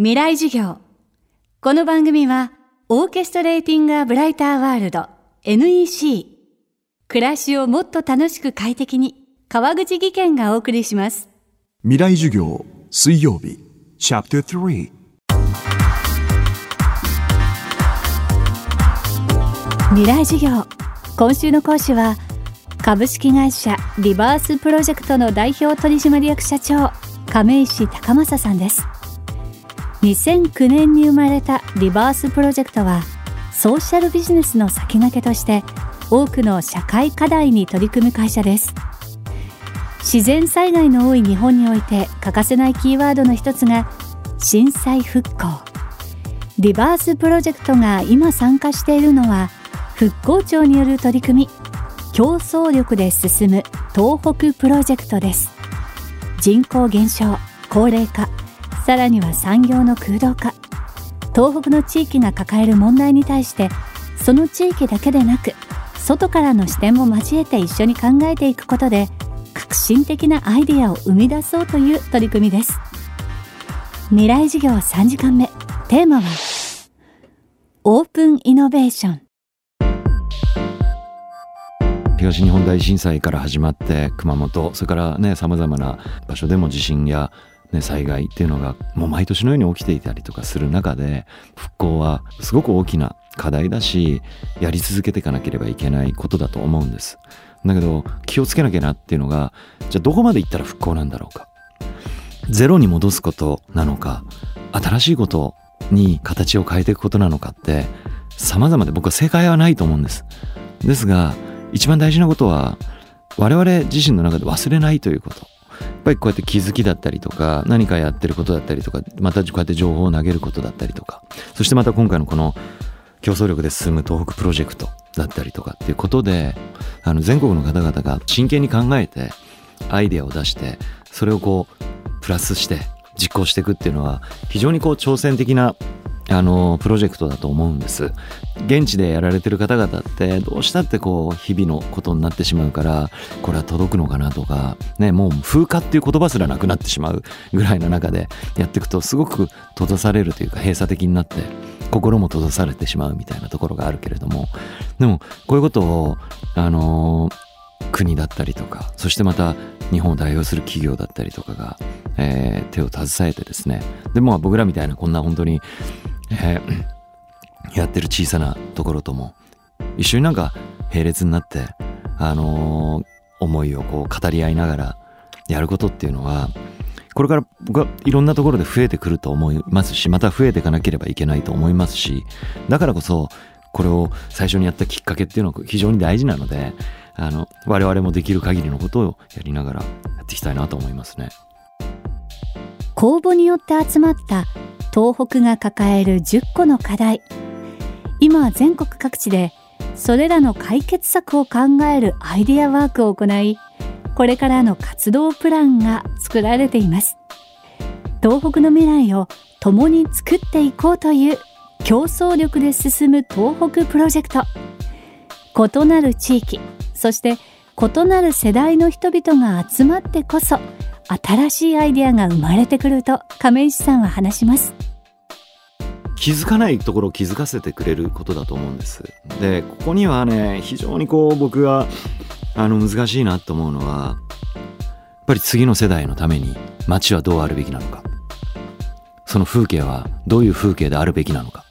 未来授業。この番組はオーケストレーティング・ア・ブライター・ワールド NEC 暮らしをもっと楽しく快適に川口義賢がお送りします。未来授業水曜日。チャプター3未来授業。今週の講師は株式会社リバースプロジェクトの代表取締役社長亀石高正さんです2009年に生まれたリバースプロジェクトはソーシャルビジネスの先駆けとして多くの社会課題に取り組む会社です。自然災害の多い日本において欠かせないキーワードの一つが震災復興。リバースプロジェクトが今参加しているのは復興庁による取り組み競争力で進む東北プロジェクトです。人口減少高齢化さらには産業の空洞化。東北の地域が抱える問題に対してその地域だけでなく外からの視点も交えて一緒に考えていくことで革新的なアイデアを生み出そうという取り組みです。未来事業3時間目。テーマはオープンイノベーション。東日本大震災から始まって熊本それからねさまざまな場所でも地震やね、災害っていうのがもう毎年のように起きていたりとかする中で復興はすごく大きな課題だしやり続けていかなければいけないことだと思うんです。だけど気をつけなきゃなっていうのがじゃあどこまでいったら復興なんだろうか。ゼロに戻すことなのか新しいことに形を変えていくことなのかって様々で僕は正解はないと思うんです。ですが一番大事なことは我々自身の中で忘れないということ。ぱりこうやって気づきだったりとか何かやってることだったりとかまたこうやって情報を投げることだったりとかそしてまた今回のこの競争力で進む東北プロジェクトだったりとかっていうことであの全国の方々が真剣に考えてアイデアを出してそれをこうプラスして実行していくっていうのは非常にこう挑戦的なあのプロジェクトだと思うんです。現地でやられてる方々ってどうしたってこう日々のことになってしまうからこれは届くのかなとかねもう風化っていう言葉すらなくなってしまうぐらいの中でやっていくとすごく閉ざされるというか閉鎖的になって心も閉ざされてしまうみたいなところがあるけれども。でもこういうことをあの国だったりとかそしてまた日本を代表する企業だったりとかが、えー、手を携えてですね。でも僕らみたいなこんな本当にえー、やってる小さなところとも一緒になんか並列になって、あのー、思いをこう語り合いながらやることっていうのはこれから僕はいろんなところで増えてくると思いますしまた増えていかなければいけないと思いますしだからこそこれを最初にやったきっかけっていうのは非常に大事なのであの我々もできる限りのことをやりながらやっていきたいなと思いますね。公募によって集まった東北が抱える10個の課題。今全国各地でそれらの解決策を考えるアイデアワークを行いこれからの活動プランが作られています。東北の未来を共に作っていこうという競争力で進む東北プロジェクト。異なる地域そして異なる世代の人々が集まってこそ新しいアイデアが生まれてくると亀石さんは話します。気づかないところを気づかせてくれることだと思うんです。でここにはね非常にこう僕があの難しいなと思うのはやっぱり次の世代のために街はどうあるべきなのか。その風景はどういう風景であるべきなのか。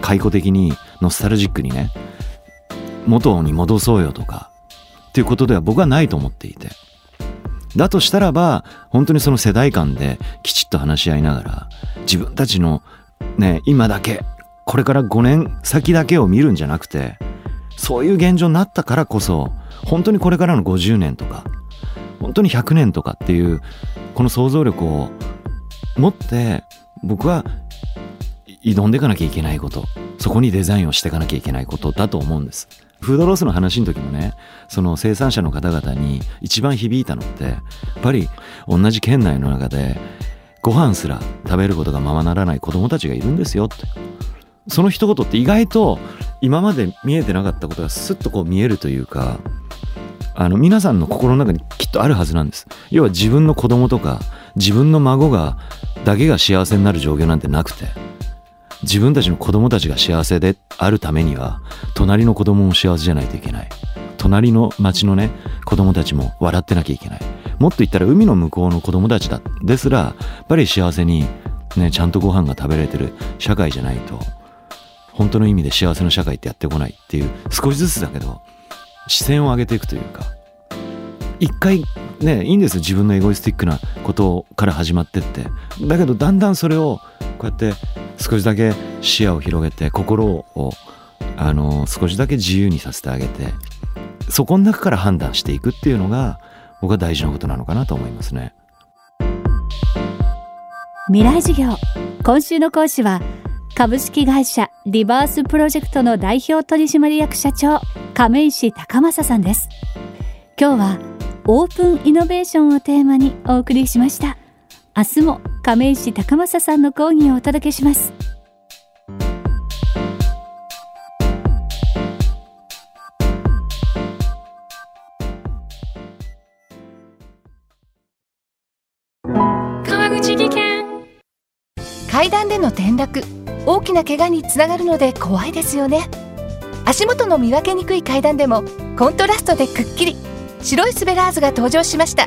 解雇的にノスタルジックにね元に戻そうよとかっていうことでは僕はないと思っていて。だとしたらば、本当にその世代間できちっと話し合いながら、自分たちのね、今だけ、これから5年先だけを見るんじゃなくて、そういう現状になったからこそ、本当にこれからの50年とか、本当に100年とかっていう、この想像力を持って、僕は挑んでいかなきゃいけないこと、そこにデザインをしていかなきゃいけないことだと思うんです。フードロスの話の時もねその生産者の方々に一番響いたのってやっぱり同じ県内の中でご飯すら食べることがままならない子供たちがいるんですよって。その一言って意外と今まで見えてなかったことがスッとこう見えるというかあの皆さんの心の中にきっとあるはずなんです。要は自分の子供とか自分の孫がだけが幸せになる状況なんてなくて。自分たちの子供たちが幸せであるためには隣の子供も幸せじゃないといけない。隣の町のね子供たちも笑ってなきゃいけない。もっと言ったら海の向こうの子供たちだ。ですらやっぱり幸せにねちゃんとご飯が食べられてる社会じゃないと本当の意味で幸せな社会ってやってこないっていう少しずつだけど視線を上げていくというか一回ねいいんですよ。自分のエゴイスティックなことから始まってって。だけどだんだんそれをこうやって少しだけ視野を広げて心をあの少しだけ自由にさせてあげてそこの中から判断していくっていうのが僕は大事なことなのかなと思いますね。未来授業。今週の講師は株式会社リバースプロジェクトの代表取締役社長亀石高正さんです。今日はオープンイノベーションをテーマにお送りしました。明日も亀石高正さんの講義をお届けします。川口技研。階段での転落。大きな怪我につながるので怖いですよね。足元の見分けにくい階段でもコントラストでくっきり。白いスベラーズが登場しました